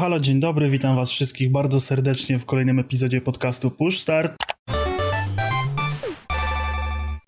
Halo, dzień dobry, witam was wszystkich bardzo serdecznie w kolejnym epizodzie podcastu Push Start.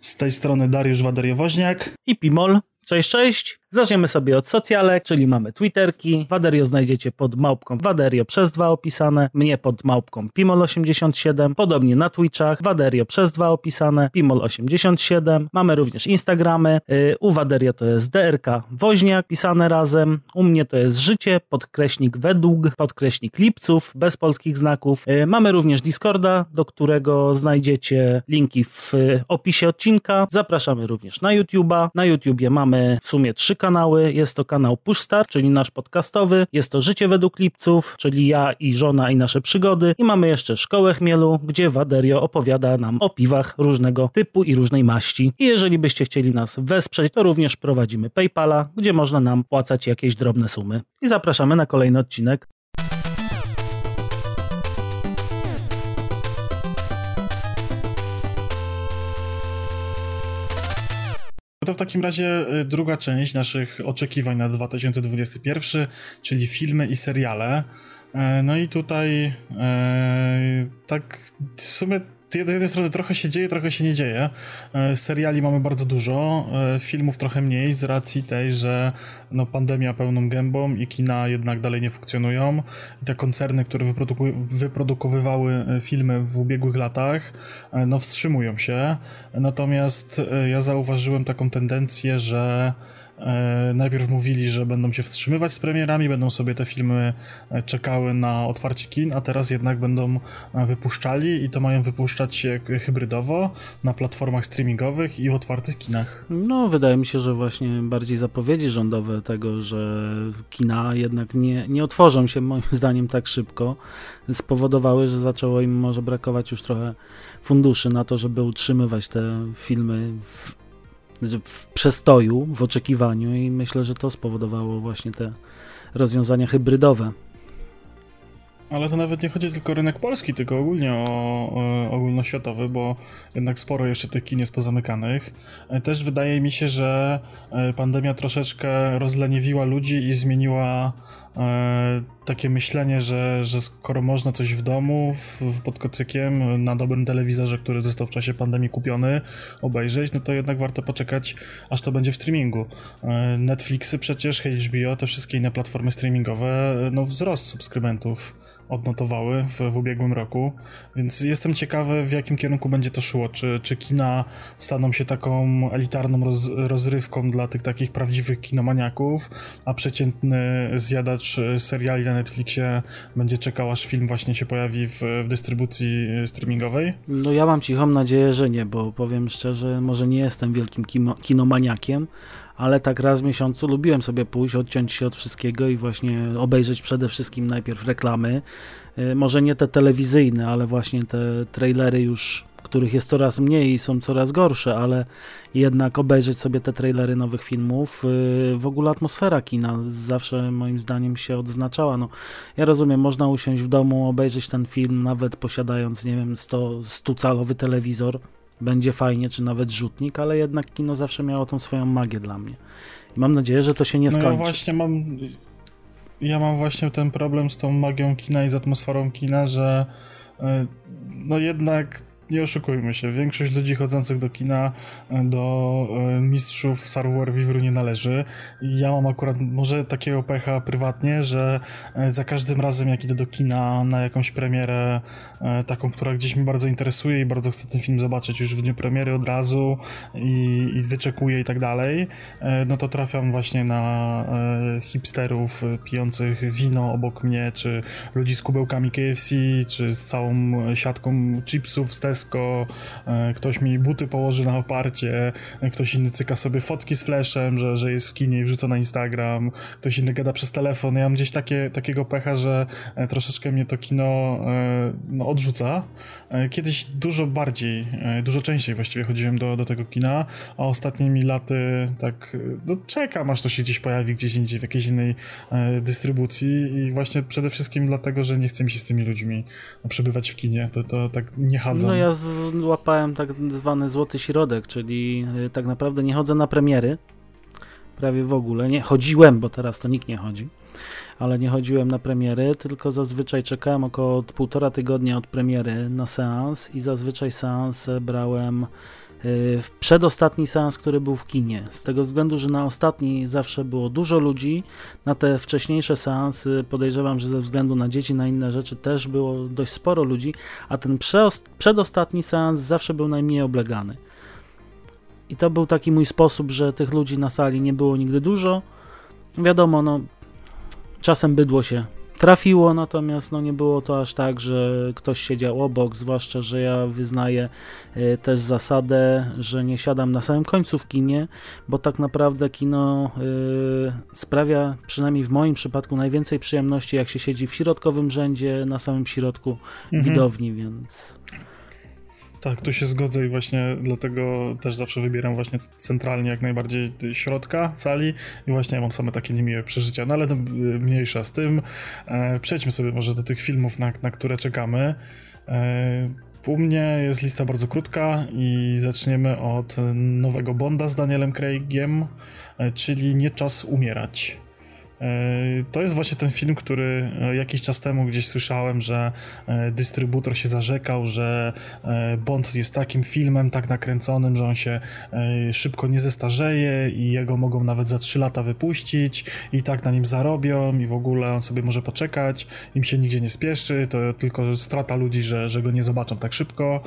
Z tej strony Dariusz Wadariowoźniak i Pimol. Cześć, cześć. Zaczniemy sobie od socjalek, czyli mamy Twitterki. Waderio znajdziecie pod małpką Waderio przez dwa opisane, mnie pod małpką Pimol87, podobnie na Twitchach, Waderio przez dwa opisane, Pimol87. Mamy również Instagramy, yy, u Waderio to jest DRK Woźniak, pisane razem, u mnie to jest Życie, podkreśnik według, podkreśnik lipców, bez polskich znaków. Yy, mamy również Discorda, do którego znajdziecie linki w opisie odcinka. Zapraszamy również na YouTube'a. Na YouTubie mamy w sumie trzy kanały. Jest to kanał Pushstar, czyli nasz podcastowy. Jest to Życie według Lipców, czyli ja i żona i nasze przygody. I mamy jeszcze Szkołę Chmielu, gdzie Waderio opowiada nam o piwach różnego typu i różnej maści. I jeżeli byście chcieli nas wesprzeć, to również prowadzimy PayPala, gdzie można nam płacać jakieś drobne sumy. I zapraszamy na kolejny odcinek. To w takim razie y, druga część naszych oczekiwań na 2021, czyli filmy i seriale. E, no i tutaj e, tak w sumie z jednej strony trochę się dzieje, trochę się nie dzieje. E, seriali mamy bardzo dużo, e, filmów trochę mniej z racji tej, że no, pandemia pełną gębą i kina jednak dalej nie funkcjonują. Te koncerny, które wyproduku wyprodukowywały e, filmy w ubiegłych latach, no wstrzymują się. Natomiast ja zauważyłem taką tendencję, że najpierw mówili, że będą się wstrzymywać z premierami, będą sobie te filmy e, czekały na otwarcie kin, a teraz jednak będą e, wypuszczali i to mają wypuszczać się hybrydowo na platformach streamingowych i w otwartych kinach. No, wydaje mi się, że właśnie bardziej zapowiedzi rządowe tego, że kina jednak nie, nie otworzą się moim zdaniem tak szybko, spowodowały, że zaczęło im może brakować już trochę funduszy na to, żeby utrzymywać te filmy w w przestoju, w oczekiwaniu i myślę, że to spowodowało właśnie te rozwiązania hybrydowe. Ale to nawet nie chodzi tylko o rynek polski, tylko ogólnie o, o ogólnoświatowy, bo jednak sporo jeszcze tych kin jest pozamykanych. E, też wydaje mi się, że e, pandemia troszeczkę rozleniwiła ludzi i zmieniła e, takie myślenie, że, że skoro można coś w domu, w, pod kocykiem, na dobrym telewizorze, który został w czasie pandemii kupiony, obejrzeć, no to jednak warto poczekać, aż to będzie w streamingu. E, Netflixy przecież, HBO, te wszystkie inne platformy streamingowe, no wzrost subskrybentów odnotowały w, w ubiegłym roku, więc jestem ciekawy, w jakim kierunku będzie to szło. Czy, czy kina staną się taką elitarną roz, rozrywką dla tych takich prawdziwych kinomaniaków, a przeciętny zjadacz seriali na Netflixie będzie czekał, aż film właśnie się pojawi w, w dystrybucji streamingowej? No ja mam cichą nadzieję, że nie, bo powiem szczerze, może nie jestem wielkim kino, kinomaniakiem, ale tak raz w miesiącu lubiłem sobie pójść, odciąć się od wszystkiego i właśnie obejrzeć przede wszystkim najpierw reklamy. Y, może nie te telewizyjne, ale właśnie te trailery już których jest coraz mniej i są coraz gorsze, ale jednak obejrzeć sobie te trailery nowych filmów, y, w ogóle atmosfera kina zawsze moim zdaniem się odznaczała. No, ja rozumiem, można usiąść w domu, obejrzeć ten film, nawet posiadając, nie wiem, 100, 100-calowy telewizor, będzie fajnie, czy nawet rzutnik, ale jednak kino zawsze miało tą swoją magię dla mnie. I mam nadzieję, że to się nie skończy. No ja właśnie mam ja mam właśnie ten problem z tą magią kina i z atmosferą kina, że y, no jednak nie oszukujmy się, większość ludzi chodzących do kina e, do e, mistrzów Savoir Vivre nie należy. Ja mam akurat może takiego pecha prywatnie, że e, za każdym razem jak idę do kina na jakąś premierę, taką, która gdzieś mnie bardzo interesuje i bardzo chcę ten film zobaczyć już w dniu premiery od razu i, i wyczekuję i tak dalej, no to trafiam właśnie na hipsterów pijących wino obok mnie, czy ludzi z kubełkami KFC, czy z całą siatką chipsów z Tesco, e, ktoś mi buty położy na oparcie, e, ktoś inny cyka sobie fotki z flashem, że, że jest w kinie i wrzuca na Instagram, ktoś inny gada przez telefon. Ja mam gdzieś takie, takiego pecha, że e, troszeczkę mnie to kino no, odrzuca. Kiedyś dużo bardziej, dużo częściej właściwie chodziłem do, do tego kina, a ostatnimi laty tak no, czekam, aż to się gdzieś pojawi gdzieś indziej, w jakiejś innej dystrybucji i właśnie przede wszystkim dlatego, że nie chcę mi się z tymi ludźmi przebywać w kinie. To, to tak nie chadzam. No ja złapałem tak zwany złoty środek, czyli y, tak naprawdę nie chodzę na premiery, prawie w ogóle. Nie chodziłem, bo teraz to nikt nie chodzi, ale nie chodziłem na premiery, tylko zazwyczaj czekałem około półtora tygodnia od premiery na seans i zazwyczaj seans brałem w przedostatni seans, który był w kinie. Z tego względu, że na ostatni zawsze było dużo ludzi, na te wcześniejsze seansy podejrzewam, że ze względu na dzieci, na inne rzeczy też było dość sporo ludzi, a ten przedostatni seans zawsze był najmniej oblegany. I to był taki mój sposób, że tych ludzi na sali nie było nigdy dużo. Wiadomo, no, czasem bydło się trafiło, natomiast no, nie było to aż tak, że ktoś siedział obok, zwłaszcza, że ja wyznaję y, też zasadę, że nie siadam na samym końcu w kinie, bo tak naprawdę kino y, sprawia, przynajmniej w moim przypadku, najwięcej przyjemności, jak się siedzi w środkowym rzędzie, na samym środku mhm. widowni, więc... Tak, tu się zgodzę i właśnie dlatego też zawsze wybieram właśnie centralnie jak najbardziej środka sali i właśnie mam same takie niemiłe przeżycia, no ale to mniejsza z tym. E, przejdźmy sobie może do tych filmów, na, na które czekamy. E, u mnie jest lista bardzo krótka i zaczniemy od nowego Bonda z Danielem Craigiem, e, czyli Nie czas umierać. E, to jest właśnie ten film, który e, jakiś czas temu gdzieś słyszałem, że e, dystrybutor się zarzekał, że Bond jest takim filmem, tak nakręconym, że on się szybko nie zestarzeje i jego mogą nawet za 3 lata wypuścić i tak na nim zarobią i w ogóle on sobie może poczekać, im się nigdzie nie spieszy, to tylko strata ludzi, że, że go nie zobaczą tak szybko,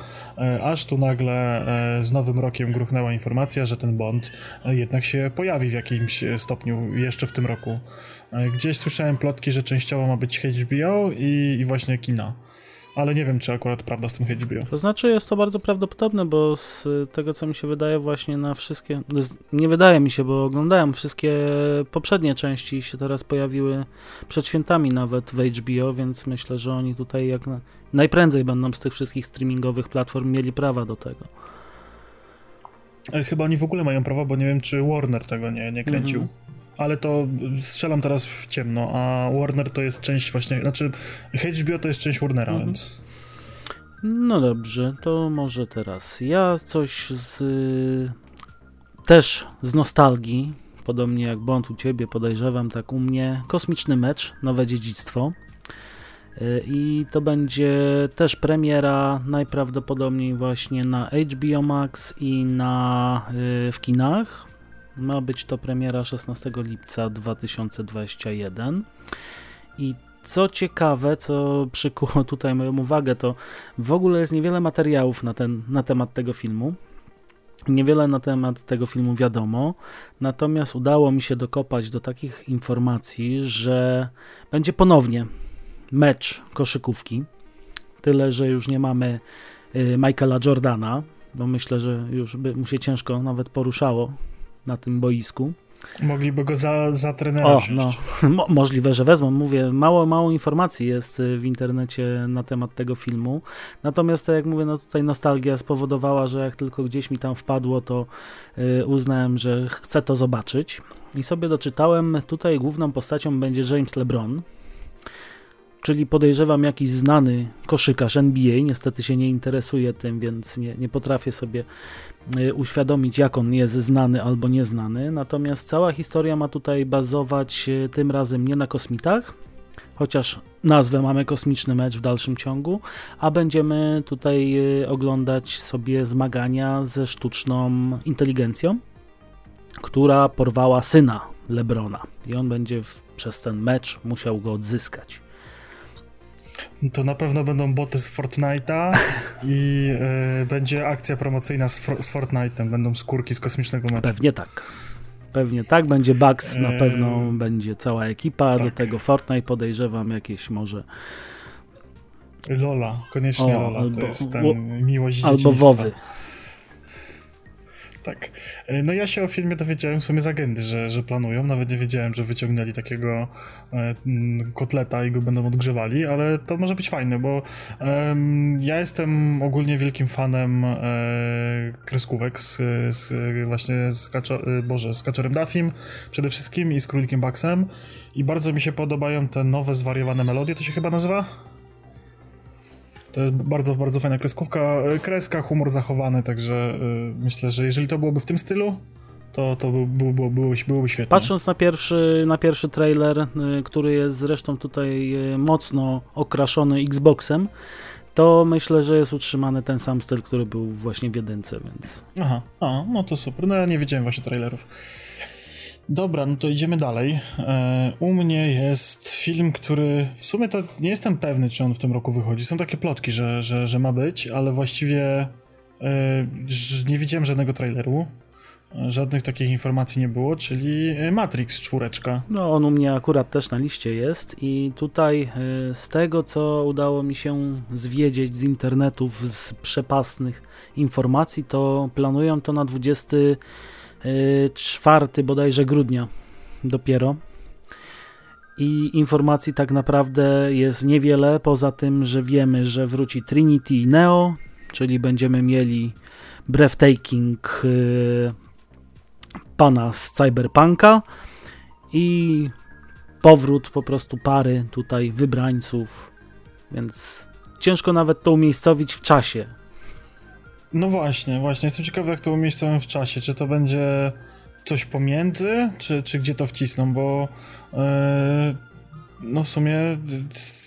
aż tu nagle z nowym rokiem gruchnęła informacja, że ten Bond jednak się pojawi w jakimś stopniu jeszcze w tym roku. E, gdzieś słyszałem plotki, że częściowo ma być HBO i, i właśnie kina. Ale nie wiem, czy akurat prawda z tym HBO. To znaczy, jest to bardzo prawdopodobne, bo z tego, co mi się wydaje, właśnie na wszystkie. Nie wydaje mi się, bo oglądałem wszystkie poprzednie części się teraz pojawiły przed świętami nawet w HBO, więc myślę, że oni tutaj jak na, najprędzej będą z tych wszystkich streamingowych platform mieli prawa do tego. E, chyba oni w ogóle mają prawa, bo nie wiem, czy Warner tego nie, nie kręcił. Mhm ale to strzelam teraz w ciemno, a Warner to jest część właśnie, znaczy HBO to jest część Warnera, mhm. więc... No dobrze, to może teraz ja coś z... też z nostalgii, podobnie jak Bond u Ciebie, podejrzewam, tak u mnie, kosmiczny mecz, nowe dziedzictwo. Y, I to będzie też premiera najprawdopodobniej właśnie na HBO Max i na, y, w kinach. Ma być to premiera 16 lipca 2021. I co ciekawe, co przykuło tutaj moją uwagę, to w ogóle jest niewiele materiałów na, ten, na temat tego filmu. Niewiele na temat tego filmu wiadomo, natomiast udało mi się dokopać do takich informacji, że będzie ponownie mecz koszykówki. Tyle, że już nie mamy y, Michaela Jordana, bo myślę, że już by mu się ciężko nawet poruszało na tym boisku. Mogliby go za, za trenera o, no, mo Możliwe, że wezmą. Mówię, mało, mało informacji jest y, w internecie na temat tego filmu. Natomiast, tak jak mówię, no tutaj nostalgia spowodowała, że jak tylko gdzieś mi tam wpadło, to y, uznałem, że chcę to zobaczyć. I sobie doczytałem, tutaj główną postacią będzie James LeBron, czyli podejrzewam jakiś znany koszykarz NBA. Niestety się nie interesuje tym, więc nie, nie potrafię sobie Y, uświadomić, jak on jest znany albo nieznany. Natomiast cała historia ma tutaj bazować y, tym razem nie na kosmitach, chociaż nazwę mamy kosmiczny mecz w dalszym ciągu, a będziemy tutaj y, oglądać sobie zmagania ze sztuczną inteligencją, która porwała syna Lebrona i on będzie w, przez ten mecz musiał go odzyskać. To na pewno będą boty z Fortnite'a i y, będzie akcja promocyjna z, z Fortnite'em, będą skórki z kosmicznego meczu. Pewnie tak. Pewnie tak, będzie Bugs, na pewno będzie cała ekipa, tak. do tego Fortnite podejrzewam jakieś może... Lola, koniecznie o, Lola, albo, to jest ten miłość Albo Wowy. Tak. E, no ja się o filmie dowiedziałem w sumie z agendy, że, że planują. Nawet nie wiedziałem, że wyciągnęli takiego e, kotleta i go będą odgrzewali, ale to może być fajne, bo e, ja jestem ogólnie wielkim fanem e, kreskówek z, z, właśnie z, Kaczo, e, Boże, z Kaczorem Duffim przede wszystkim i z Królikiem Baxem i bardzo mi się podobają te nowe zwariowane melodie, to się chyba nazywa? To jest bardzo, bardzo fajna kreskówka. Kreska, humor zachowany, także y, myślę, że jeżeli to byłoby w tym stylu, to, to by, by, by, byłoby, byłoby świetne. Patrząc na pierwszy, na pierwszy trailer, y, który jest zresztą tutaj y, mocno okraszony Xboxem, to myślę, że jest utrzymany ten sam styl, który był właśnie w jedynce, więc... Aha, a, no to super. No ja nie widziałem właśnie trailerów. Dobra, no to idziemy dalej. E, u mnie jest film, który w sumie to nie jestem pewny, czy on w tym roku wychodzi. Są takie plotki, że, że, że ma być, ale właściwie e, nie widziałem żadnego traileru. E, żadnych takich informacji nie było, czyli Matrix czwóreczka. No on u mnie akurat też na liście jest i tutaj z tego, co udało mi się zwiedzieć z internetów, z przepasnych informacji, to planują to na 20 4 bodajże grudnia dopiero. I informacji tak naprawdę jest niewiele, poza tym, że wiemy, że wróci Trinity Neo, czyli będziemy mieli breathtaking yy, pana z Cyberpunka i powrót po prostu pary tutaj wybrańców, więc ciężko nawet to umiejscowić w czasie, no właśnie, właśnie. Jestem ciekawy, jak to umiejscowią w czasie. Czy to będzie coś pomiędzy, czy, czy gdzie to wcisną, bo yy, no w sumie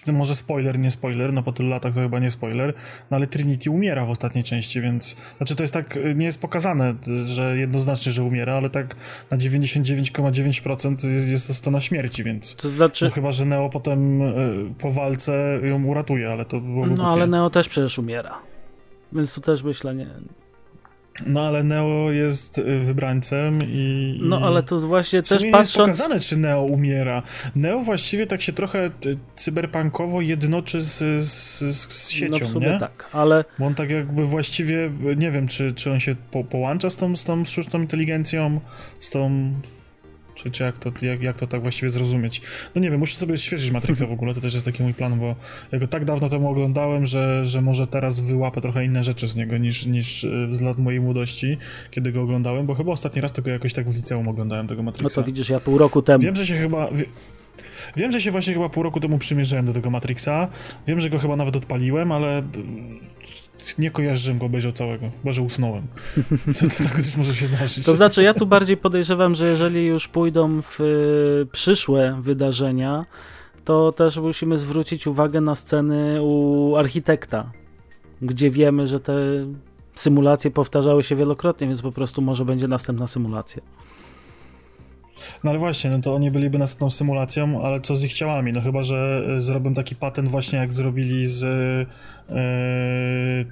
yy, może spoiler, nie spoiler, no po tylu latach to chyba nie spoiler, no ale Trinity umiera w ostatniej części, więc znaczy to jest tak, nie jest pokazane, że jednoznacznie, że umiera, ale tak na 99,9% jest to scena śmierci, więc to znaczy... no chyba, że Neo potem po walce ją uratuje, ale to było No głupie. ale Neo też przecież umiera. Więc tu też myślę, nie. No ale Neo jest y, wybrańcem i. No ale to właśnie też patrząc. jest pokazane, czy Neo umiera. Neo właściwie tak się trochę y, cyberpunkowo jednoczy z, z, z siecią, no w sumie nie? tak, ale. Bo on tak jakby właściwie, nie wiem, czy, czy on się po, połącza z tą, z tą sztuczną inteligencją, z tą czy, czy jak, to, jak, jak to tak właściwie zrozumieć? No nie wiem, muszę sobie świeżyć Matrixa w ogóle, to też jest taki mój plan, bo ja go tak dawno temu oglądałem, że, że może teraz wyłapę trochę inne rzeczy z niego niż, niż e, z lat mojej młodości, kiedy go oglądałem, bo chyba ostatni raz tylko jakoś tak w liceum oglądałem tego Matrixa. No co widzisz, ja pół roku temu. Wiem, że się chyba... Wiem, że się właśnie chyba pół roku temu przymierzyłem do tego Matrixa. Wiem, że go chyba nawet odpaliłem, ale nie kojarzę, żebym go obejrzał całego, chyba że usnąłem. To, to tak też może się zdarzyć. To znaczy, ja tu bardziej podejrzewam, że jeżeli już pójdą w y, przyszłe wydarzenia, to też musimy zwrócić uwagę na sceny u architekta, gdzie wiemy, że te symulacje powtarzały się wielokrotnie, więc po prostu może będzie następna symulacja. No ale właśnie, no to oni byliby następną symulacją, ale co z ich ciałami? No chyba, że e, zrobią taki patent właśnie jak zrobili z e,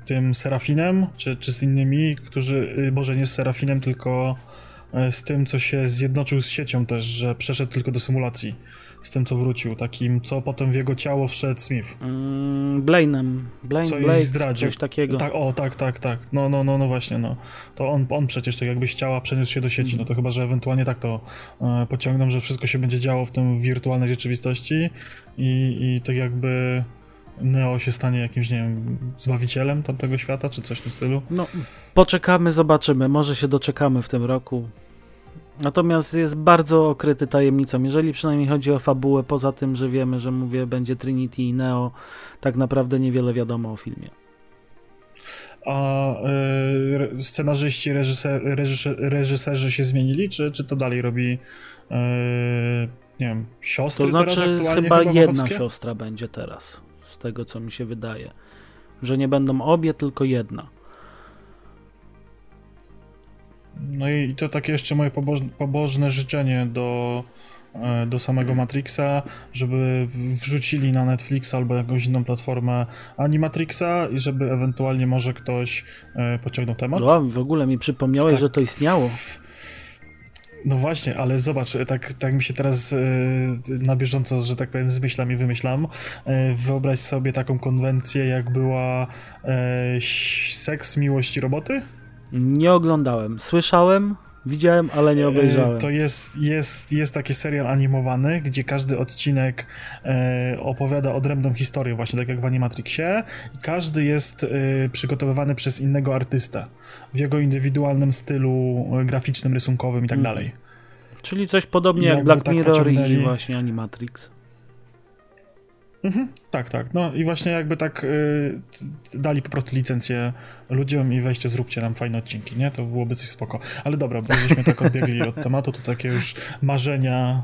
tym Serafinem, czy, czy z innymi, którzy, e, Boże, nie z Serafinem, tylko z tym, co się zjednoczył z siecią też, że przeszedł tylko do symulacji z tym, co wrócił, takim, co potem w jego ciało wszedł Smith. Mm, Blainem, Blaine, co Blake, zdradził. coś takiego. Tak, o, tak, tak, tak. No, no, no, no właśnie, no. To on, on przecież tak jakby z ciała przeniósł się do sieci, mm. no to chyba, że ewentualnie tak to e, pociągną, że wszystko się będzie działo w tym wirtualnej rzeczywistości i, i tak jakby Neo się stanie jakimś, nie wiem, zbawicielem tamtego świata, czy coś w tym stylu. No, poczekamy, zobaczymy. Może się doczekamy w tym roku. Natomiast jest bardzo okryty tajemnicą, jeżeli przynajmniej chodzi o fabułę, poza tym, że wiemy, że mówię, będzie Trinity i Neo, tak naprawdę niewiele wiadomo o filmie. A y, scenarzyści, reżyser, reżyser, reżyserzy się zmienili, czy, czy to dalej robi, y, nie wiem, siostry To znaczy teraz chyba, chyba jedna siostra będzie teraz, z tego co mi się wydaje. Że nie będą obie, tylko jedna. No i to takie jeszcze moje pobożne, pobożne życzenie do, e, do samego Matrixa, żeby wrzucili na Netflix albo jakąś inną platformę Animatrixa i żeby ewentualnie może ktoś e, pociągnął temat. No, w ogóle mi przypomniałeś, Tak. że to istniało. No właśnie, ale zobacz, tak, tak mi się teraz e, na bieżąco, że tak powiem, zmyślam i wymyślam. E, wyobraź sobie taką konwencję, jak była e, seks, miłość i roboty. Nie oglądałem. Słyszałem, widziałem, ale nie obejrzałem. E, To jest, jest, jest taki serial animowany, gdzie każdy odcinek e, opowiada odrębną historię, właśnie tak jak w Animatrixie. I każdy jest e, przygotowywany przez innego artystę w jego indywidualnym stylu graficznym, rysunkowym i tak Mhm. dalej. Czyli coś podobnie jak jakby Black tak Mirror i właśnie Animatrix. Mhm, tak, tak. No i właśnie jakby tak y, dali po prostu licencję ludziom i weźcie, zróbcie nam fajne odcinki, nie? To byłoby coś spoko. Ale dobra, bo żeśmy tak odbiegli od tematu, to takie już marzenia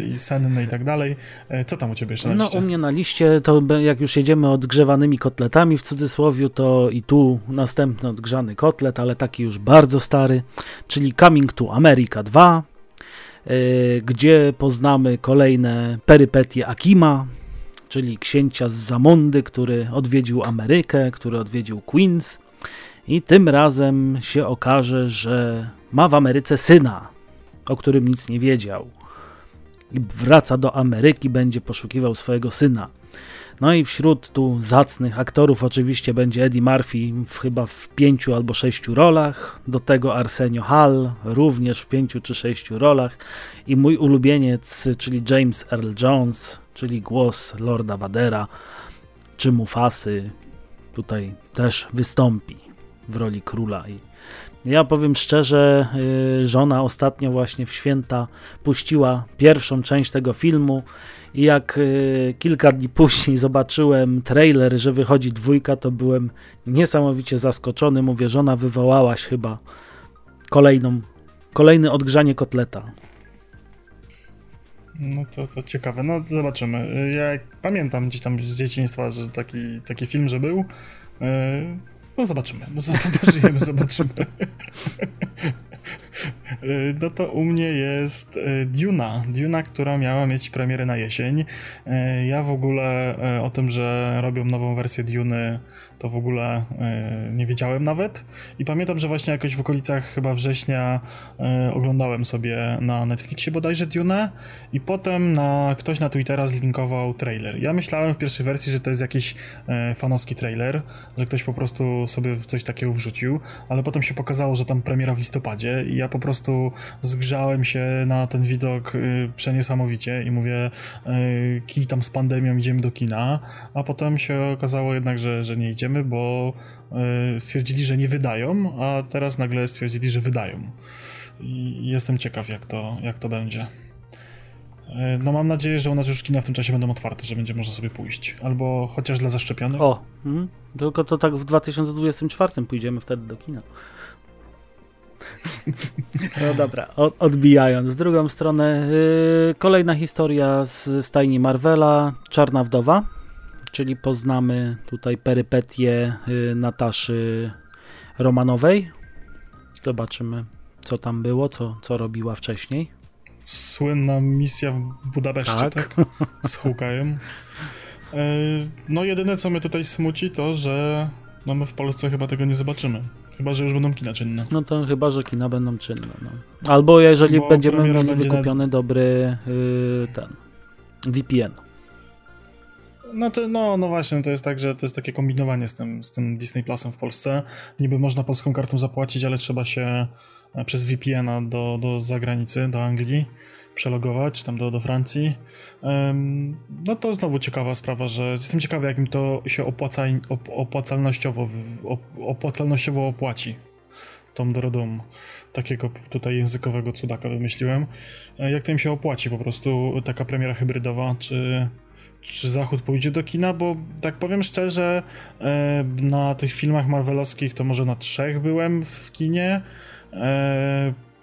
y, i senne i tak dalej. Y, co tam u ciebie jeszcze na no, liście? No u mnie na liście to jak już jedziemy odgrzewanymi kotletami w cudzysłowie, to i tu następny odgrzany kotlet, ale taki już bardzo stary, czyli Coming to America 2, y, gdzie poznamy kolejne perypetie Akima, czyli księcia z Zamondy, który odwiedził Amerykę, który odwiedził Queens i tym razem się okaże, że ma w Ameryce syna, o którym nic nie wiedział. I wraca do Ameryki, będzie poszukiwał swojego syna. No i wśród tu zacnych aktorów oczywiście będzie Eddie Murphy w, chyba w pięciu albo sześciu rolach, do tego Arsenio Hall również w pięciu czy sześciu rolach i mój ulubieniec, czyli James Earl Jones, czyli głos Lorda Vadera czy Mufasy tutaj też wystąpi w roli króla i ja powiem szczerze, y, żona ostatnio właśnie w święta puściła pierwszą część tego filmu i jak y, kilka dni później zobaczyłem trailer, że wychodzi dwójka, to byłem niesamowicie zaskoczony. Mówię, żona wywołałaś chyba kolejną, kolejne odgrzanie kotleta. No to, to ciekawe, no zobaczymy. Ja pamiętam gdzieś tam z dzieciństwa, że taki, taki film, że był. Y, no zobaczymy, no zobaczymy. Y, no to u mnie jest y, Duna. Duna, która miała mieć premierę na jesień. Y, ja w ogóle o tym, że robią nową wersję Duny, to w ogóle nie wiedziałem nawet. I pamiętam, że właśnie jakoś w okolicach chyba września oglądałem sobie na Netflixie bodajże Dune i potem na, ktoś na Twittera zlinkował trailer. Ja myślałem w pierwszej wersji, że to jest jakiś fanowski trailer, że ktoś po prostu sobie coś takiego wrzucił, ale potem się pokazało, że tam premiera w listopadzie i ja po prostu zgrzałem się na ten widok y, przeniesamowicie i mówię, y, kij tam z pandemią, idziemy do kina, a potem się okazało jednak, że, że nie idziemy, bo y, stwierdzili, że nie wydają, a teraz nagle stwierdzili, że wydają. I jestem ciekaw, jak to, jak to będzie. No mam nadzieję, że u nas już kina w tym czasie będą otwarte, że będzie można sobie pójść. Albo chociaż dla zaszczepionych. O, hmm, tylko to tak w 2024 pójdziemy wtedy do kina. No dobra, odbijając. Z drugą stronę, yy, kolejna historia z stajni Marvela, Czarna Wdowa, czyli poznamy tutaj perypetie yy, Nataszy Romanowej. Zobaczymy, co tam było, co, co robiła wcześniej. Słynna misja w Budapeszcie, tak? tak? Z Hukajem. Yy, no jedyne, co mnie tutaj smuci, to, że no my w Polsce chyba tego nie zobaczymy. Chyba, że już będą kina czynne. No to chyba, że kina będą czynne. No. Albo jeżeli Bo będziemy mieli wykupiony na... dobry yy, ten VPN. No, to, no, no właśnie, to jest tak, że to jest takie kombinowanie z tym, z tym Disney Plusem w Polsce. Niby można polską kartą zapłacić, ale trzeba się e, przez VPN-a do, do zagranicy, do Anglii przelogować, tam do, do Francji. Um, no to znowu ciekawa sprawa, że jestem ciekawy, jak mi to się opłaca, op, opłacalnościowo, op, opłacalnościowo opłaci. Tom Dorodum, takiego tutaj językowego cudaka wymyśliłem. E, jak to im się opłaci po prostu taka premiera hybrydowa, czy, czy Zachód pójdzie do kina, bo tak powiem szczerze, e, na tych filmach marvelowskich to może na trzech byłem w kinie.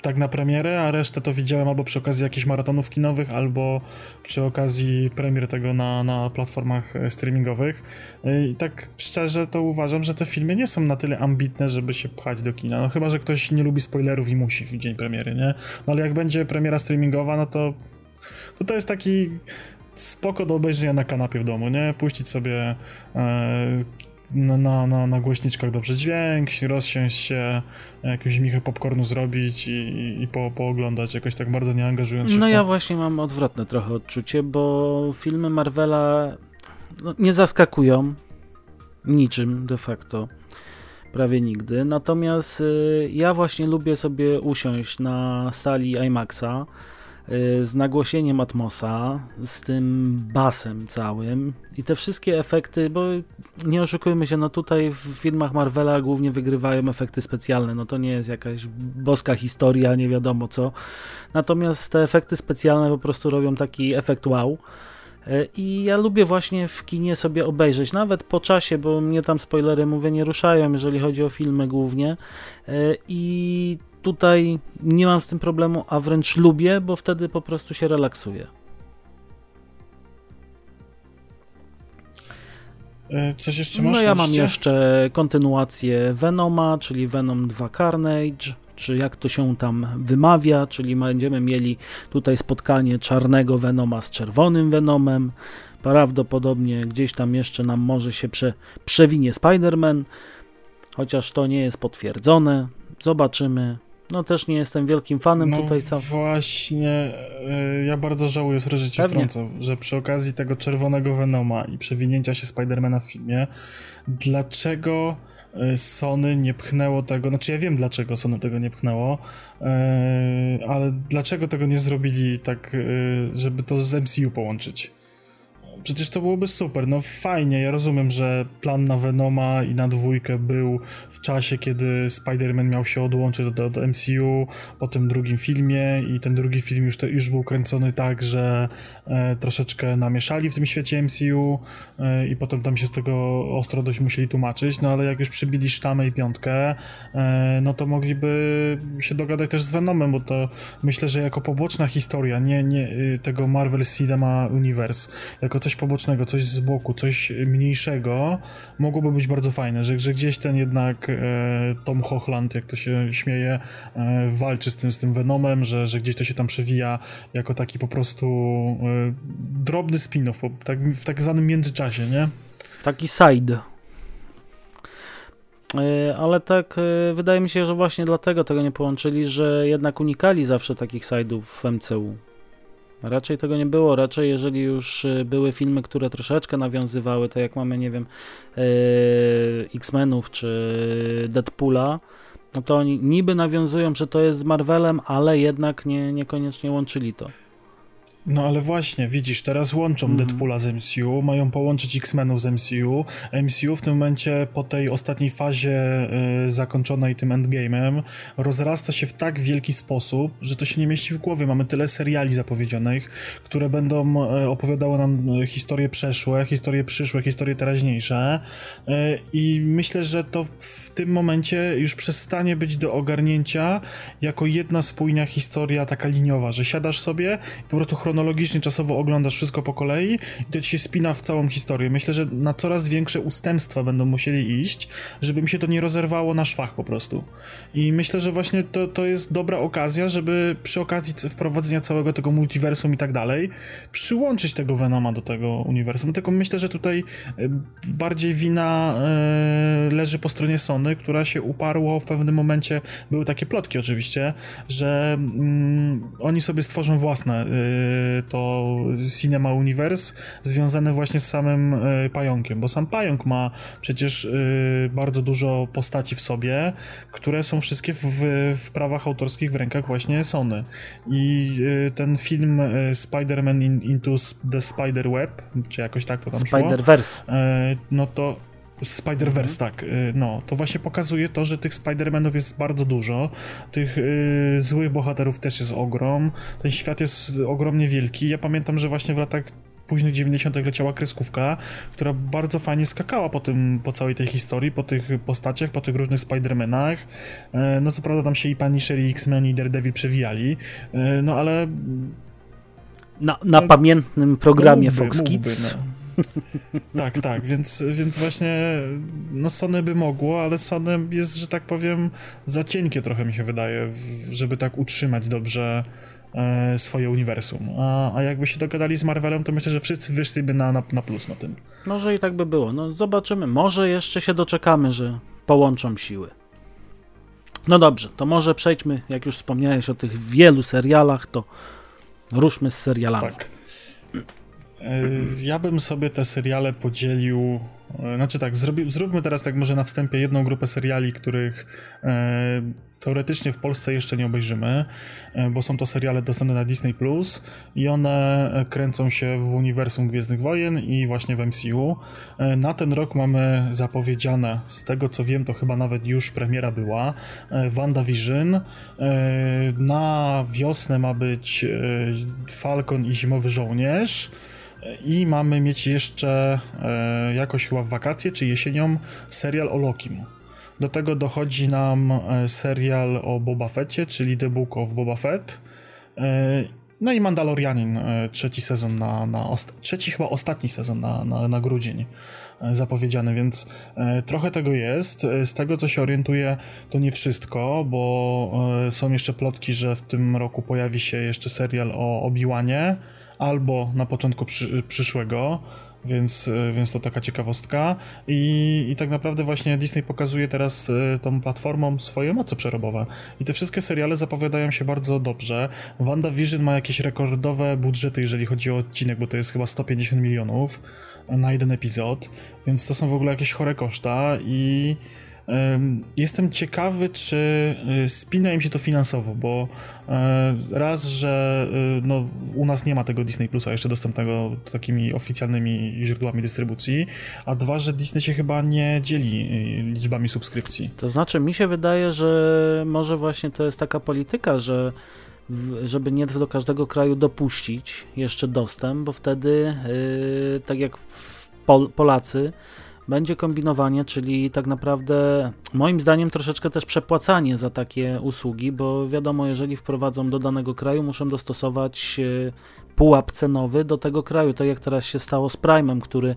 Tak na premierę, a resztę to widziałem albo przy okazji jakichś maratonów kinowych, albo przy okazji premier tego na, na platformach e, streamingowych. E, I tak szczerze to uważam, że te filmy nie są na tyle ambitne, żeby się pchać do kina. No chyba, że ktoś nie lubi spoilerów i musi w dzień premiery, nie? No ale jak będzie premiera streamingowa, no to to, to jest taki spoko do obejrzenia na kanapie w domu, nie? Puścić sobie e, na, na, na, na głośniczkach dobrze dźwięk, rozsiąść się, jakąś michę popcornu zrobić i, i po, pooglądać jakoś tak bardzo nie angażując się No ja właśnie mam odwrotne trochę odczucie, bo filmy Marvela no, nie zaskakują niczym de facto prawie nigdy. Natomiast y, ja właśnie lubię sobie usiąść na sali IMAXa z nagłosieniem Atmosa, z tym basem całym i te wszystkie efekty, bo nie oszukujmy się, no tutaj w filmach Marvela głównie wygrywają efekty specjalne, no to nie jest jakaś boska historia, nie wiadomo co. Natomiast te efekty specjalne po prostu robią taki efekt wow. E, I ja lubię właśnie w kinie sobie obejrzeć, nawet po czasie, bo mnie tam spoilery, mówię, nie ruszają, jeżeli chodzi o filmy głównie. E, I tutaj nie mam z tym problemu, a wręcz lubię, bo wtedy po prostu się relaksuję. E, coś jeszcze masz? No ja mam jeszcze kontynuację Venoma, czyli Venom 2 Carnage, czy jak to się tam wymawia, czyli będziemy mieli tutaj spotkanie czarnego Venoma z czerwonym Venomem. Prawdopodobnie gdzieś tam jeszcze nam może się prze, przewinie Spider-Man, chociaż to nie jest potwierdzone. Zobaczymy. No też nie jestem wielkim fanem no tutaj sam. Właśnie, yy, ja bardzo żałuję, że cię wtrącę, że przy okazji tego czerwonego Venoma i przewinięcia się Spidermana w filmie, dlaczego e, Sony nie pchnęło tego, znaczy ja wiem dlaczego Sony tego nie pchnęło, yy, ale dlaczego tego nie zrobili tak, żeby to z MCU połączyć? Przecież to byłoby super, no fajnie, ja rozumiem, że plan na Venoma i na dwójkę był w czasie, kiedy Spider-Man miał się odłączyć do, MCU po tym drugim filmie i ten drugi film już, to, już był kręcony tak, że e, troszeczkę namieszali w tym świecie MCU e, i potem tam się z tego ostro dość musieli tłumaczyć, no ale jak już przybili sztamę i piątkę, e, no to mogliby się dogadać też z Venomem, bo to myślę, że jako poboczna historia, nie, nie y, tego Marvel Cinema Universe, jako coś coś pobocznego, coś z boku, coś mniejszego, mogłoby być bardzo fajne, że, że gdzieś ten jednak e, Tom Hochland, jak to się śmieje, e, walczy z tym, z tym Venomem, że, że gdzieś to się tam przewija jako taki po prostu e, drobny spin-off, tak, w tak zwanym międzyczasie, nie? Taki side. E, ale tak, e, wydaje mi się, że właśnie dlatego tego nie połączyli, że jednak unikali zawsze takich side'ów w MCU. Raczej tego nie było. Raczej, jeżeli już y, były filmy, które troszeczkę nawiązywały, tak jak mamy, nie wiem, yy, X-Menów czy Deadpoola, no to oni niby nawiązują, że to jest z Marvelem, ale jednak nie, niekoniecznie łączyli to. No ale właśnie, widzisz, teraz łączą mm. Deadpoola z MCU, mają połączyć X-Menów z MCU. MCU w tym momencie po tej ostatniej fazie y, zakończonej tym endgame'em rozrasta się w tak wielki sposób, że to się nie mieści w głowie. Mamy tyle seriali zapowiedzianych, które będą y, opowiadały nam y, historie przeszłe, historie przyszłe, historie teraźniejsze y, i myślę, że to w tym momencie już przestanie być do ogarnięcia jako jedna spójna historia taka liniowa, że siadasz sobie i po prostu chronologicznie, czasowo oglądasz wszystko po kolei i to ci się spina w całą historię. Myślę, że na coraz większe ustępstwa będą musieli iść, żeby mi się to nie rozerwało na szwach po prostu. I myślę, że właśnie to, to jest dobra okazja, żeby przy okazji wprowadzenia całego tego multiversum i tak dalej, przyłączyć tego Venoma do tego uniwersum. Tylko myślę, że tutaj e, bardziej wina e, leży po stronie Sony, która się uparło w pewnym momencie, były takie plotki oczywiście, że mm, oni sobie stworzą własne e, to Cinema Universe związane właśnie z samym e, pająkiem, bo sam pająk ma przecież e, bardzo dużo postaci w sobie, które są wszystkie w, w prawach autorskich w rękach właśnie Sony. I e, ten film Spider-Man in, Into the Spider-Web, czy jakoś tak to tam Spider-Verse. No to Spider-Verse, tak. Y, no, to właśnie pokazuje to, że tych Spider-Manów jest bardzo dużo, tych y, złych bohaterów też jest ogrom, ten świat jest ogromnie wielki. Ja pamiętam, że właśnie w latach późnych 90. leciała kreskówka, która bardzo fajnie skakała po tym, po całej tej historii, po tych postaciach, po tych różnych Spider-Manach. E, no co prawda tam się i Punisher, i X-Men, i Daredevil przewijali, e, no ale... Na, na no, pamiętnym programie mógłby, Fox mógłby, Kids. No. tak, tak, więc, więc właśnie no Sony by mogło, ale Sony jest, że tak powiem, za cienkie trochę mi się wydaje, żeby tak utrzymać dobrze e, swoje uniwersum. A, a jakby się dogadali z Marvelem, to myślę, że wszyscy wyszliby na, na, na plus na tym. Może i tak by było. No zobaczymy. Może jeszcze się doczekamy, że połączą siły. No dobrze, to może przejdźmy, jak już wspomniałeś o tych wielu serialach, to ruszmy z serialami. Tak. E, ja bym sobie te seriale podzielił. E, znaczy tak, zrobi, zróbmy teraz tak może na wstępie jedną grupę seriali, których e, teoretycznie w Polsce jeszcze nie obejrzymy, e, bo są to seriale dostępne na Disney Plus i one kręcą się w uniwersum Gwiezdnych Wojen i właśnie w MCU. E, na ten rok mamy zapowiedziane, z tego co wiem, to chyba nawet już premiera była, e, WandaVision. Na wiosnę ma być Falcon i Zimowy Żołnierz. I mamy mieć jeszcze e, jakoś chyba w wakacje czy jesienią serial o Lokim. Do tego dochodzi nam e, serial o Boba Fetcie, czyli The Book of Boba Fett. E, no i Mandalorianin, trzeci sezon na, na trzeci chyba ostatni sezon na, na, na grudzień zapowiedziany, więc trochę tego jest. Z tego co się orientuję, to nie wszystko, bo są jeszcze plotki, że w tym roku pojawi się jeszcze serial o Obi-Wanie albo na początku przy, przyszłego więc, e, więc to taka ciekawostka. I, I tak naprawdę właśnie Disney pokazuje teraz e, tą platformą swoje moce przerobowe. I te wszystkie seriale zapowiadają się bardzo dobrze. WandaVision ma jakieś rekordowe budżety, jeżeli chodzi o odcinek, bo to jest chyba 150 milionów na jeden epizod, więc to są w ogóle jakieś chore koszta i Jestem ciekawy, czy y, spina im się to finansowo, bo e, raz, że y, no, u nas nie ma tego Disney Plusa jeszcze dostępnego takimi oficjalnymi źródłami dystrybucji, a dwa, że Disney się chyba nie dzieli y, liczbami subskrypcji. To znaczy, mi się wydaje, że może właśnie to jest taka polityka, że żeby nie do każdego kraju dopuścić jeszcze dostęp, bo wtedy, tak jak Pol Polacy, będzie kombinowanie, czyli tak naprawdę moim zdaniem troszeczkę też przepłacanie za takie usługi, bo wiadomo, jeżeli wprowadzą do danego kraju, muszą dostosować e, pułap cenowy do tego kraju, tak jak teraz się stało z Prime'em, który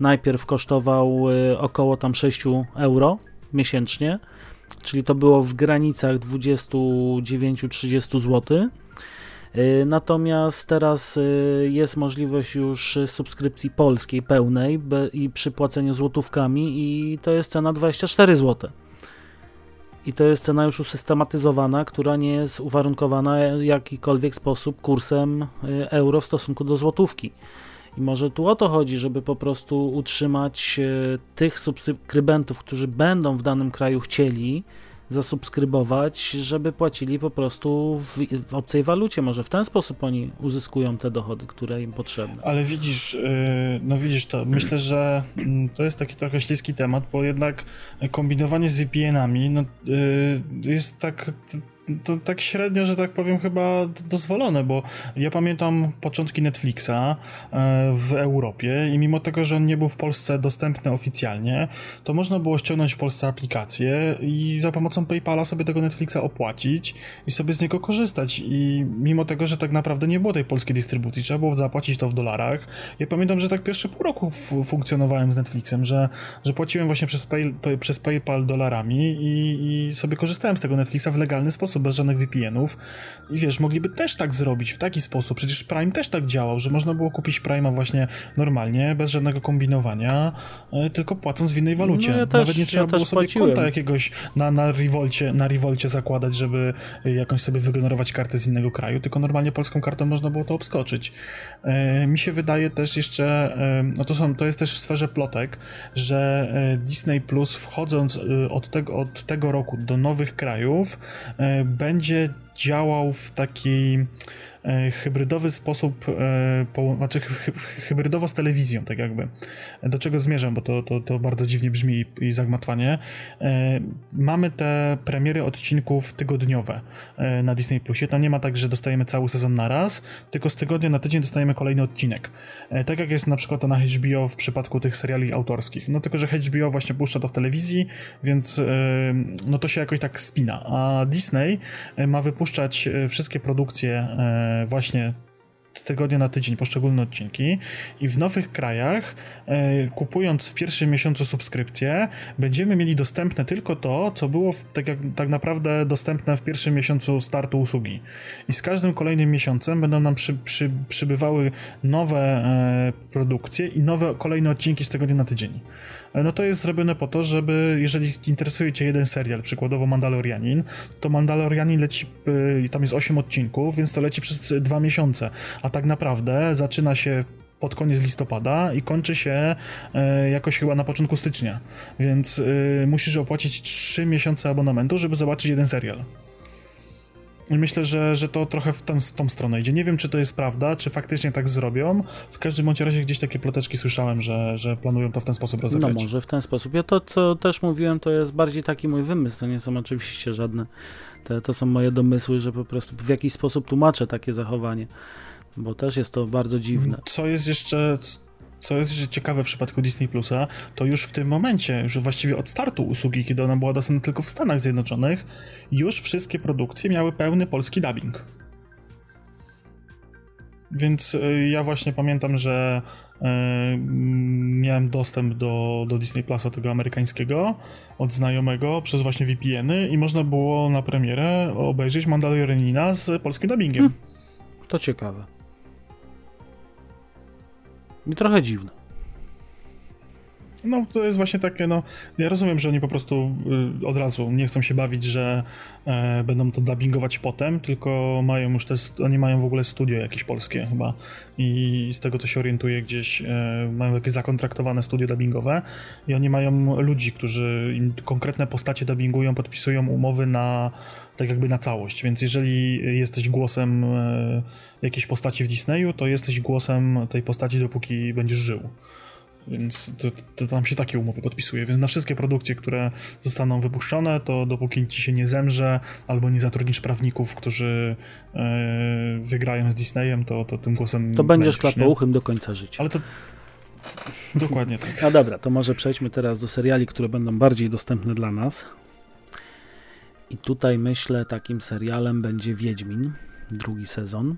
najpierw kosztował e, około tam 6 euro miesięcznie, czyli to było w granicach 29-30 zł natomiast teraz y, jest możliwość już subskrypcji polskiej pełnej i przy płaceniu złotówkami i to jest cena 24 zł. I to jest cena już usystematyzowana, która nie jest uwarunkowana w jakikolwiek sposób kursem y, euro w stosunku do złotówki. I może tu o to chodzi, żeby po prostu utrzymać tych subskrybentów, którzy będą w danym kraju chcieli, zasubskrybować, żeby płacili po prostu w, w, obcej walucie. Może w ten sposób oni uzyskują te dochody, które im potrzebne. Ale widzisz, y, no widzisz to, myślę, że mm, to jest taki trochę śliski temat, bo jednak kombinowanie z VPN-ami no, y, jest tak to tak średnio, że tak powiem, chyba dozwolone, bo ja pamiętam początki Netflixa e, w Europie i mimo tego, że on nie był w Polsce dostępny oficjalnie, to można było ściągnąć w Polsce aplikację i za pomocą PayPala sobie tego Netflixa opłacić i sobie z niego korzystać. I mimo tego, że tak naprawdę nie było tej polskiej dystrybucji, trzeba było zapłacić to w dolarach. Ja pamiętam, że tak pierwsze pół roku funkcjonowałem z Netflixem, że, że płaciłem właśnie przez, pay, przez PayPal dolarami i, i sobie korzystałem z tego Netflixa w legalny sposób bez żadnych VPN-ów. I wiesz, mogliby też tak zrobić, w taki sposób. Przecież Prime też tak działał, że można było kupić Prime'a właśnie normalnie, bez żadnego kombinowania, e, tylko płacąc w innej walucie. No ja też, Nawet nie trzeba ja było sobie płaciłem. konta jakiegoś na, na, Revolcie, na Revolcie zakładać, żeby jakąś sobie wygenerować kartę z innego kraju, tylko normalnie polską kartą można było to obskoczyć. E, mi się wydaje też jeszcze, e, no to, są, to jest też w sferze plotek, że Disney Plus wchodząc od tego, od tego roku do nowych krajów będzie działał w takiej hybrydowy sposób, e, znaczy hybrydowo z telewizją, tak jakby. Do czego zmierzam, bo to, to, to bardzo dziwnie brzmi i zagmatwanie. E, mamy te premiery odcinków tygodniowe na Disney Plusie. Tam nie ma tak, że dostajemy cały sezon na raz, tylko z tygodnia na tydzień dostajemy kolejny odcinek. Tak jak jest na przykład to na HBO w przypadku tych seriali autorskich. No tylko, że HBO właśnie puszcza to w telewizji, więc no to się jakoś tak spina. A Disney ma wypuszczać wszystkie produkcje właśnie tygodnia na tydzień poszczególne odcinki i w nowych krajach e, kupując w pierwszym miesiącu subskrypcję będziemy mieli dostępne tylko to, co było w, tak, jak, tak naprawdę dostępne w pierwszym miesiącu startu usługi. I z każdym kolejnym miesiącem będą nam przy, przy, przybywały nowe e, produkcje i nowe kolejne odcinki z tygodnia na tydzień. No to jest zrobione po to, żeby jeżeli interesuje cię jeden serial, przykładowo Mandalorianin, to Mandalorianin leci, e, tam jest 8 odcinków, więc to leci przez dwa miesiące, a tak naprawdę zaczyna się pod koniec listopada i kończy się e, jakoś chyba na początku stycznia, więc musisz opłacić 3 miesiące abonamentu, żeby zobaczyć jeden serial. I myślę, że, że to trochę w, tą, w tą stronę idzie. Nie wiem, czy to jest prawda, czy faktycznie tak zrobią. W każdym bądź razie gdzieś takie ploteczki słyszałem, że, że planują to w ten sposób rozegrać. No może w ten sposób. Ja to, co też mówiłem, to jest bardziej taki mój wymysł. To nie są oczywiście żadne. Te, to są moje domysły, że po prostu w jakiś sposób tłumaczę takie zachowanie. Bo też jest to bardzo dziwne. Co jest jeszcze, co jest ciekawe w przypadku Disney Plusa, to już w tym momencie, już właściwie od startu usługi, kiedy ona była dostępna tylko w Stanach Zjednoczonych, już wszystkie produkcje miały pełny polski dubbing. Więc y, ja właśnie pamiętam, że y, miałem dostęp do, do Disney Plusa tego amerykańskiego od znajomego przez właśnie VPN-y i można było na premierę obejrzeć Mandalorianina z polskim dubbingiem. Hmm. To ciekawe. I trochę dziwne. No, to jest właśnie takie, no, ja rozumiem, że oni po prostu y, od razu nie chcą się bawić, że e, będą to dubbingować potem, tylko mają już te, oni mają w ogóle studio jakieś polskie chyba i z tego, co się orientuje gdzieś, e, mają jakieś zakontraktowane studio dubbingowe i oni mają ludzi, którzy konkretne postacie dubbingują, podpisują umowy na, tak jakby na całość, więc jeżeli jesteś głosem e, jakiejś postaci w Disneyu, to jesteś głosem tej postaci, dopóki będziesz żył. Więc to, to, tam się takie umowy podpisuje. Więc na wszystkie produkcje, które zostaną wypuszczone, to dopóki ci się nie zemrze albo nie zatrudnisz prawników, którzy yy, wygrają z Disneyem, to, to tym głosem. To będziesz klapouchym do końca życia. Ale to. Dokładnie tak. No dobra, to może przejdźmy teraz do seriali, które będą bardziej dostępne dla nas. I tutaj myślę, takim serialem będzie Wiedźmin, drugi sezon.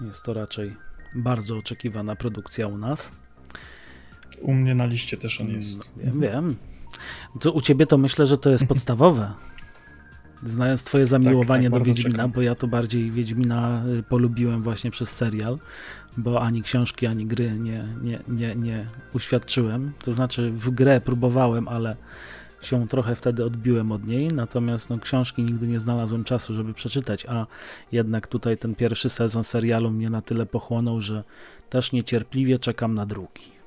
Jest to raczej bardzo oczekiwana produkcja u nas. U mnie na liście też on jest. Wiem, wiem. To u ciebie to myślę, że to jest podstawowe. Znając twoje zamiłowanie tak, tak, do Wiedźmina, czekam. bo ja to bardziej Wiedźmina y, polubiłem właśnie przez serial, bo ani książki, ani gry nie, nie, nie, nie uświadczyłem. To znaczy w grę próbowałem, ale się trochę wtedy odbiłem od niej, natomiast no, książki nigdy nie znalazłem czasu, żeby przeczytać, a jednak tutaj ten pierwszy sezon serialu mnie na tyle pochłonął, że też niecierpliwie czekam na drugi.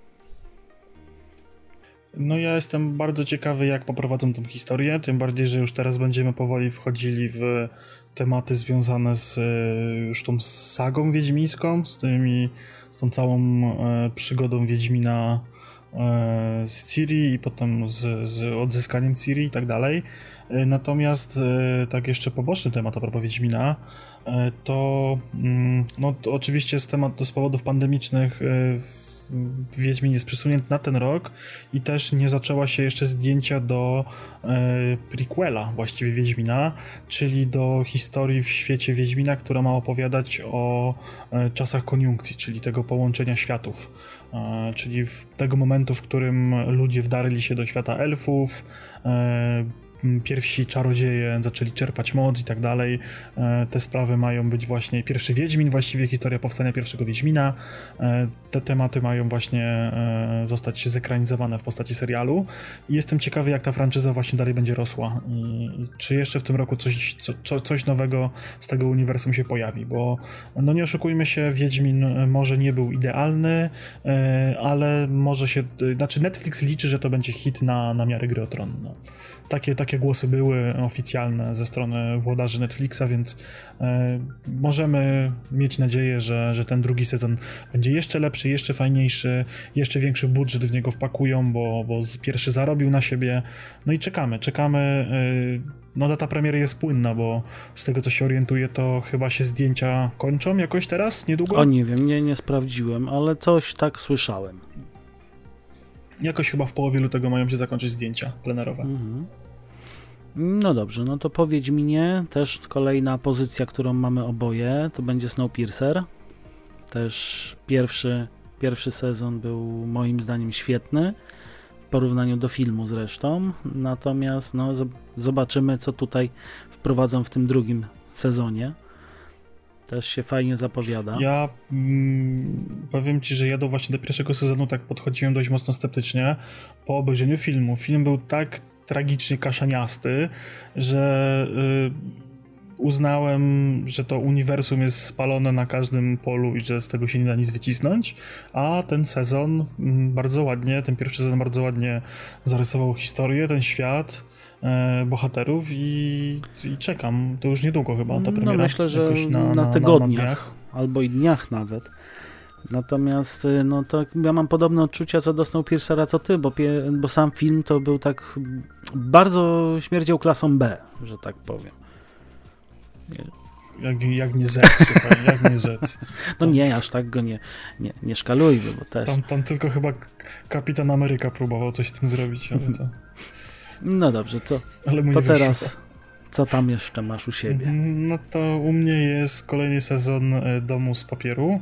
No ja jestem bardzo ciekawy, jak poprowadzą tą historię, tym bardziej, że już teraz będziemy powoli wchodzili w tematy związane z e, już tą sagą wiedźmińską, z tymi, z tą całą e, przygodą Wiedźmina e, z Ciri i potem z, z odzyskaniem Ciri i tak dalej. Natomiast tak jeszcze poboczny temat a propos Wiedźmina, to, mm, no, to oczywiście z, temat, z powodów pandemicznych Wiedźmin jest przesunięty na ten rok i też nie zaczęła się jeszcze zdjęcia do e, prequela właściwie Wiedźmina, czyli do historii w świecie Wiedźmina, która ma opowiadać o e, czasach koniunkcji, czyli tego połączenia światów, e, czyli tego momentu, w którym ludzie wdarli się do świata elfów, e, pierwsi czarodzieje zaczęli czerpać moc i tak dalej. E, te sprawy mają być właśnie pierwszy Wiedźmin, właściwie historia powstania pierwszego Wiedźmina. E, te tematy mają właśnie e, zostać zekranizowane w postaci serialu. I jestem ciekawy, jak ta franczyza właśnie dalej będzie rosła. I czy jeszcze w tym roku coś, co, coś nowego z tego uniwersum się pojawi, bo no nie oszukujmy się, Wiedźmin może nie był idealny, ale może się, znaczy Netflix liczy, że to będzie hit na, na miarę gry o tron. No. Takie, takie głosy były oficjalne ze strony włodarzy Netflixa, więc e, możemy mieć nadzieję, że, że ten drugi sezon będzie jeszcze lepszy, jeszcze fajniejszy, jeszcze większy budżet w niego wpakują, bo, bo pierwszy zarobił na siebie. No i czekamy, czekamy. E, no data premiery jest płynna, bo z tego co się orientuję, to chyba się zdjęcia kończą jakoś teraz, niedługo? O nie wiem, nie, nie sprawdziłem, ale coś tak słyszałem. Jakoś chyba w połowie lutego mają się zakończyć zdjęcia plenerowe. Mhm. No dobrze, no to powiedz mi nie. Też kolejna pozycja, którą mamy oboje, to będzie Snowpiercer. Też pierwszy, pierwszy sezon był moim zdaniem świetny w porównaniu do filmu zresztą. Natomiast no, zobaczymy, co tutaj wprowadzą w tym drugim sezonie. Też się fajnie zapowiada. Ja mm, powiem ci, że ja do właśnie do pierwszego sezonu tak podchodziłem dość mocno sceptycznie po obejrzeniu filmu. Film był tak tragicznie kaszaniasty, że y, uznałem, że to uniwersum jest spalone na każdym polu i że z tego się nie da nic wycisnąć, a ten sezon mm, bardzo ładnie, ten pierwszy sezon bardzo ładnie zarysował historię, ten świat, e, bohaterów i, i, czekam. To już niedługo chyba ta no, premiera. No myślę, że na, na, na tygodniach na albo i dniach nawet. Natomiast y, no to ja mam podobne odczucia co do Snowpiercera co ty, bo, bo sam film to był tak bardzo śmierdział klasą B, że tak powiem. jak, jak nie Z, słuchaj, jak nie Z. No nie, aż tak go nie, nie, nie szkalujmy, bo też... Tam, tam tylko chyba Kapitan Ameryka próbował coś z tym zrobić, ale to... No dobrze, to, to teraz co tam jeszcze masz u siebie? No to u mnie jest kolejny sezon e, Domu z papieru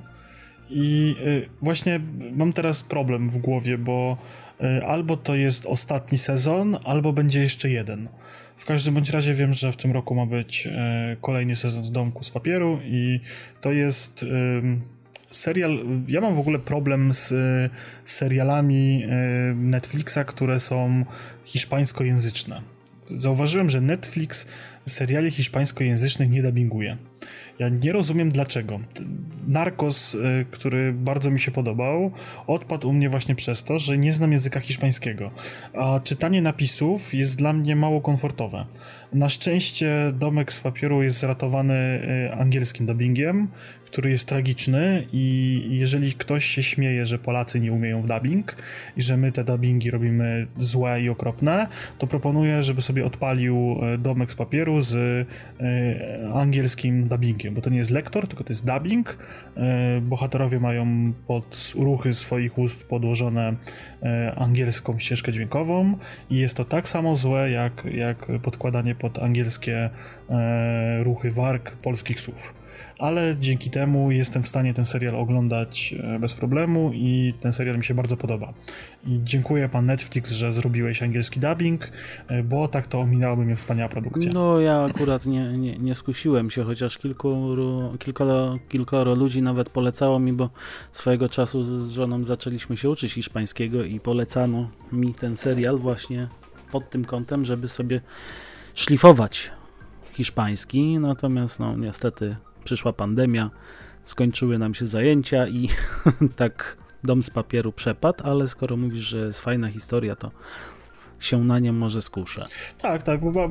i e, właśnie mam teraz problem w głowie, bo e, albo to jest ostatni sezon, albo będzie jeszcze jeden. W każdym bądź razie wiem, że w tym roku ma być kolejny sezon z Domku z papieru i to jest serial. Ja mam w ogóle problem z serialami Netflixa, które są hiszpańskojęzyczne zauważyłem, że Netflix seriali hiszpańskojęzycznych nie dubbinguje. Ja nie rozumiem dlaczego. Narcos, y, który bardzo mi się podobał, odpadł u mnie właśnie przez to, że nie znam języka hiszpańskiego, a czytanie napisów jest dla mnie mało komfortowe. Na szczęście Domek z papieru jest ratowany y, angielskim dubbingiem, który jest tragiczny i jeżeli ktoś się śmieje, że Polacy nie umieją w dubbing i że my te dubbingi robimy złe i okropne, to proponuję, żeby sobie odpalił e, domek z papieru z e, angielskim dubbingiem, bo to nie jest lektor, tylko to jest dubbing. Bohaterowie mają pod ruchy swoich ust podłożone angielską ścieżkę dźwiękową i jest to tak samo złe, jak, jak podkładanie pod angielskie ruchy warg polskich słów ale dzięki temu jestem w stanie ten serial oglądać e, bez problemu i ten serial mi się bardzo podoba. I dziękuję pan Netflix, że zrobiłeś angielski dubbing, e, bo tak to ominęłaby mnie wspaniała produkcja. No ja akurat nie, nie, nie skusiłem się, chociaż kilku, kilkoro, kilkoro ludzi nawet polecało mi, bo swojego czasu z żoną zaczęliśmy się uczyć hiszpańskiego i polecano mi ten serial właśnie pod tym kątem, żeby sobie szlifować hiszpański, natomiast no niestety przyszła pandemia, skończyły nam się zajęcia i tak dom z papieru przepadł, ale skoro mówisz, że jest fajna historia, to się na nie może skuszę. Tak, tak, ba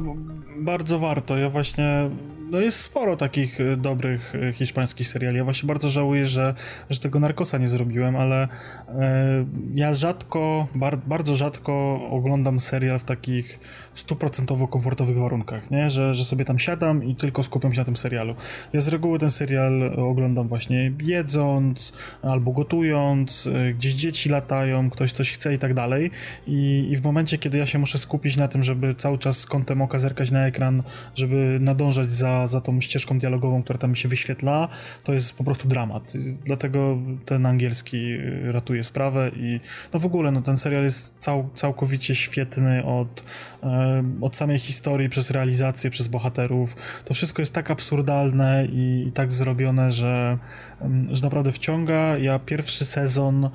bardzo warto. Ja właśnie, no jest sporo takich e, dobrych e, hiszpańskich seriali. Ja właśnie bardzo żałuję, że, że tego Narkosa nie zrobiłem, ale e, ja rzadko, bar bardzo rzadko oglądam serial w takich stuprocentowo komfortowych warunkach, nie? Że, że sobie tam siadam i tylko skupiam się na tym serialu. Ja z reguły ten serial oglądam właśnie jedząc albo gotując, gdzieś dzieci latają, ktoś coś chce i tak dalej. I, i w momencie, kiedy ja się muszę skupić na tym, żeby cały czas z kątem oka zerkać na ekran, żeby nadążać za, za tą ścieżką dialogową, która tam się wyświetla, to jest po prostu dramat. Dlatego ten angielski ratuje sprawę i no w ogóle no ten serial jest cał, całkowicie świetny od, od samej historii, przez realizację, przez bohaterów. To wszystko jest tak absurdalne i, i tak zrobione, że, że naprawdę wciąga. Ja pierwszy sezon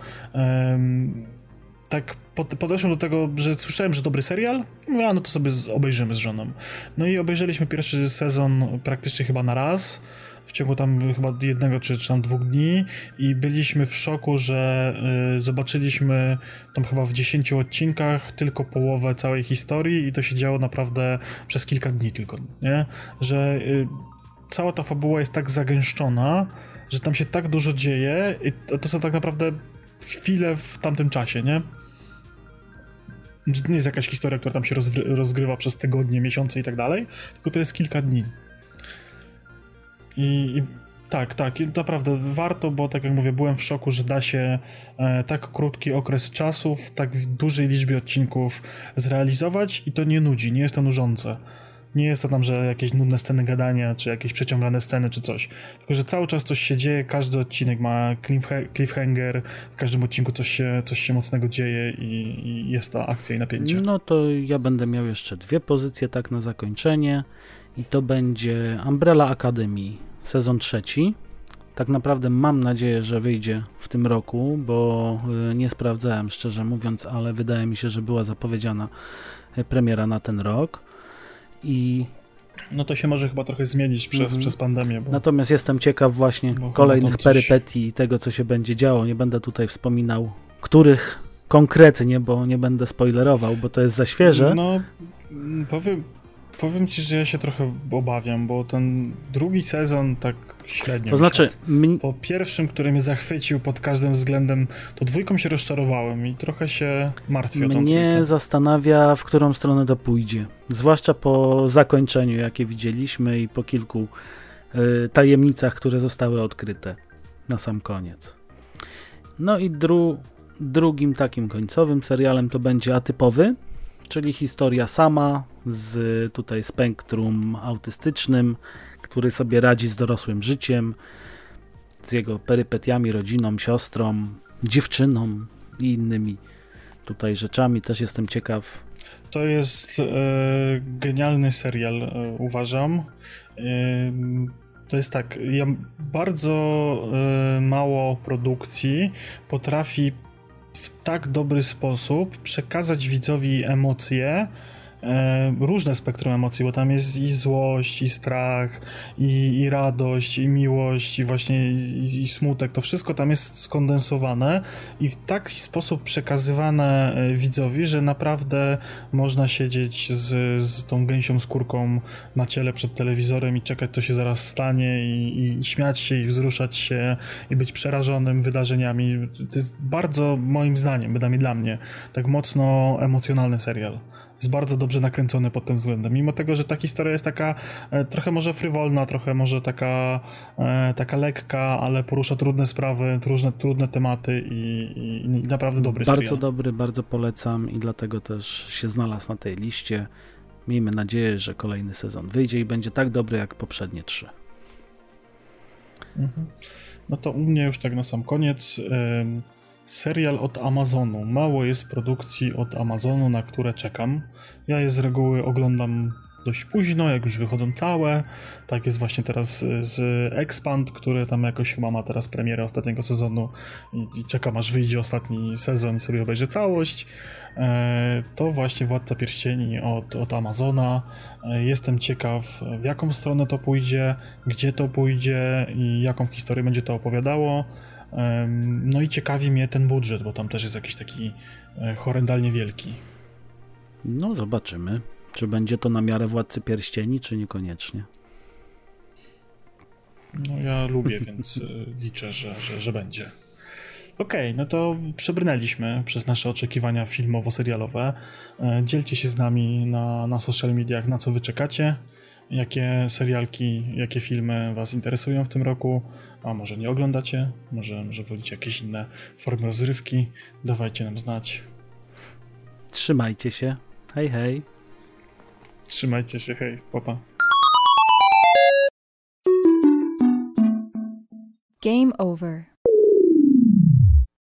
tak podeszłem do tego, że słyszałem, że dobry serial i mówię, a no to sobie obejrzymy z żoną. No i obejrzeliśmy pierwszy sezon praktycznie chyba na raz, w ciągu tam chyba jednego czy, czy tam dwóch dni i byliśmy w szoku, że y, zobaczyliśmy tam chyba w dziesięciu odcinkach tylko połowę całej historii i to się działo naprawdę przez kilka dni tylko, nie? Że y, cała ta fabuła jest tak zagęszczona, że tam się tak dużo dzieje i to, to są tak naprawdę chwile w tamtym czasie, nie? To nie jest jakaś historia, która tam się rozgrywa przez tygodnie, miesiące i tak dalej, tylko to jest kilka dni. I, i tak, tak, naprawdę warto, bo tak jak mówię, byłem w szoku, że da się e, tak krótki okres czasu w tak dużej liczbie odcinków zrealizować i to nie nudzi, nie jest to nużące. Nie jest to tam, że jakieś nudne sceny gadania, czy jakieś przeciągane sceny, czy coś. Tylko, że cały czas coś się dzieje, każdy odcinek ma cliffhanger, w każdym odcinku coś się, coś się mocnego dzieje i, i jest ta akcja i napięcie. No to ja będę miał jeszcze dwie pozycje tak na zakończenie i to będzie Umbrella Academy sezon trzeci. Tak naprawdę mam nadzieję, że wyjdzie w tym roku, bo y, nie sprawdzałem szczerze mówiąc, ale wydaje mi się, że była zapowiedziana y, premiera na ten rok i no to się może chyba trochę zmienić przez, mm. przez pandemię. Bo... Natomiast jestem ciekaw właśnie kolejnych coś... perypetii i tego, co się będzie działo. Nie będę tutaj wspominał, których konkretnie, bo nie będę spoilerował, bo to jest za świeże. No, powiem, powiem ci, że ja się trochę obawiam, bo ten drugi sezon tak średnio. To znaczy, po pierwszym, który mnie zachwycił pod każdym względem, to dwójką się rozczarowałem i trochę się martwię. Mnie zastanawia, w którą stronę to pójdzie. Zwłaszcza po zakończeniu, jakie widzieliśmy i po kilku y, tajemnicach, które zostały odkryte na sam koniec. No i dru, drugim takim końcowym serialem to będzie Atypowy, czyli historia sama z tutaj spektrum autystycznym, który sobie radzi z dorosłym życiem, z jego perypetiami, rodziną, siostrą, dziewczyną i innymi tutaj rzeczami. Też jestem ciekaw. To jest e, genialny serial, e, uważam. E, to jest tak, ja bardzo e, mało produkcji potrafi w tak dobry sposób przekazać widzowi emocje, różne spektrum emocji, bo tam jest i złość, i strach, i, i radość, i miłość, i właśnie i, i, smutek. To wszystko tam jest skondensowane i w taki sposób przekazywane e, widzowi, że naprawdę można siedzieć z, z tą gęsią skórką na ciele przed telewizorem i czekać, co się zaraz stanie, i, i śmiać się, i wzruszać się, i być przerażonym wydarzeniami. To jest bardzo, moim zdaniem, bynajmniej dla mnie, tak mocno emocjonalny serial jest bardzo dobrze nakręcony pod tym względem. Mimo tego, że ta historia jest taka e, trochę może frywolna, trochę może taka, e, taka lekka, ale porusza trudne sprawy, trudne, trudne tematy i, i, i naprawdę dobry Bardzo serial. dobry, bardzo polecam i dlatego też się znalazł na tej liście. Miejmy nadzieję, że kolejny sezon wyjdzie i będzie tak dobry jak poprzednie trzy. Mhm. No to u mnie już tak na sam koniec. Serial od Amazonu. Mało jest produkcji od Amazonu, na które czekam. Ja je z reguły oglądam dość późno, jak już wychodzą całe. Tak jest właśnie teraz z Expand, który tam jakoś chyba ma teraz premierę ostatniego sezonu i, i czekam aż wyjdzie ostatni sezon i sobie obejrzę całość. E, to właśnie Władca Pierścieni od, od Amazona. E, jestem ciekaw, w jaką stronę to pójdzie, gdzie to pójdzie i jaką historię będzie to opowiadało. No i ciekawi mnie ten budżet, bo tam też jest jakiś taki e, horrendalnie wielki. No, zobaczymy. Czy będzie to na miarę Władcy Pierścieni, czy niekoniecznie? No, ja lubię, więc e, liczę, że, że, że będzie. Okej, okay, no to przebrnęliśmy przez nasze oczekiwania filmowo-serialowe. E, dzielcie się z nami na, na social mediach, na co wy czekacie jakie serialki, jakie filmy Was interesują w tym roku, a może nie oglądacie, może, może wolicie jakieś inne formy rozrywki, dawajcie nam znać. Trzymajcie się. Hej, hej. Trzymajcie się, hej, papa. Game over.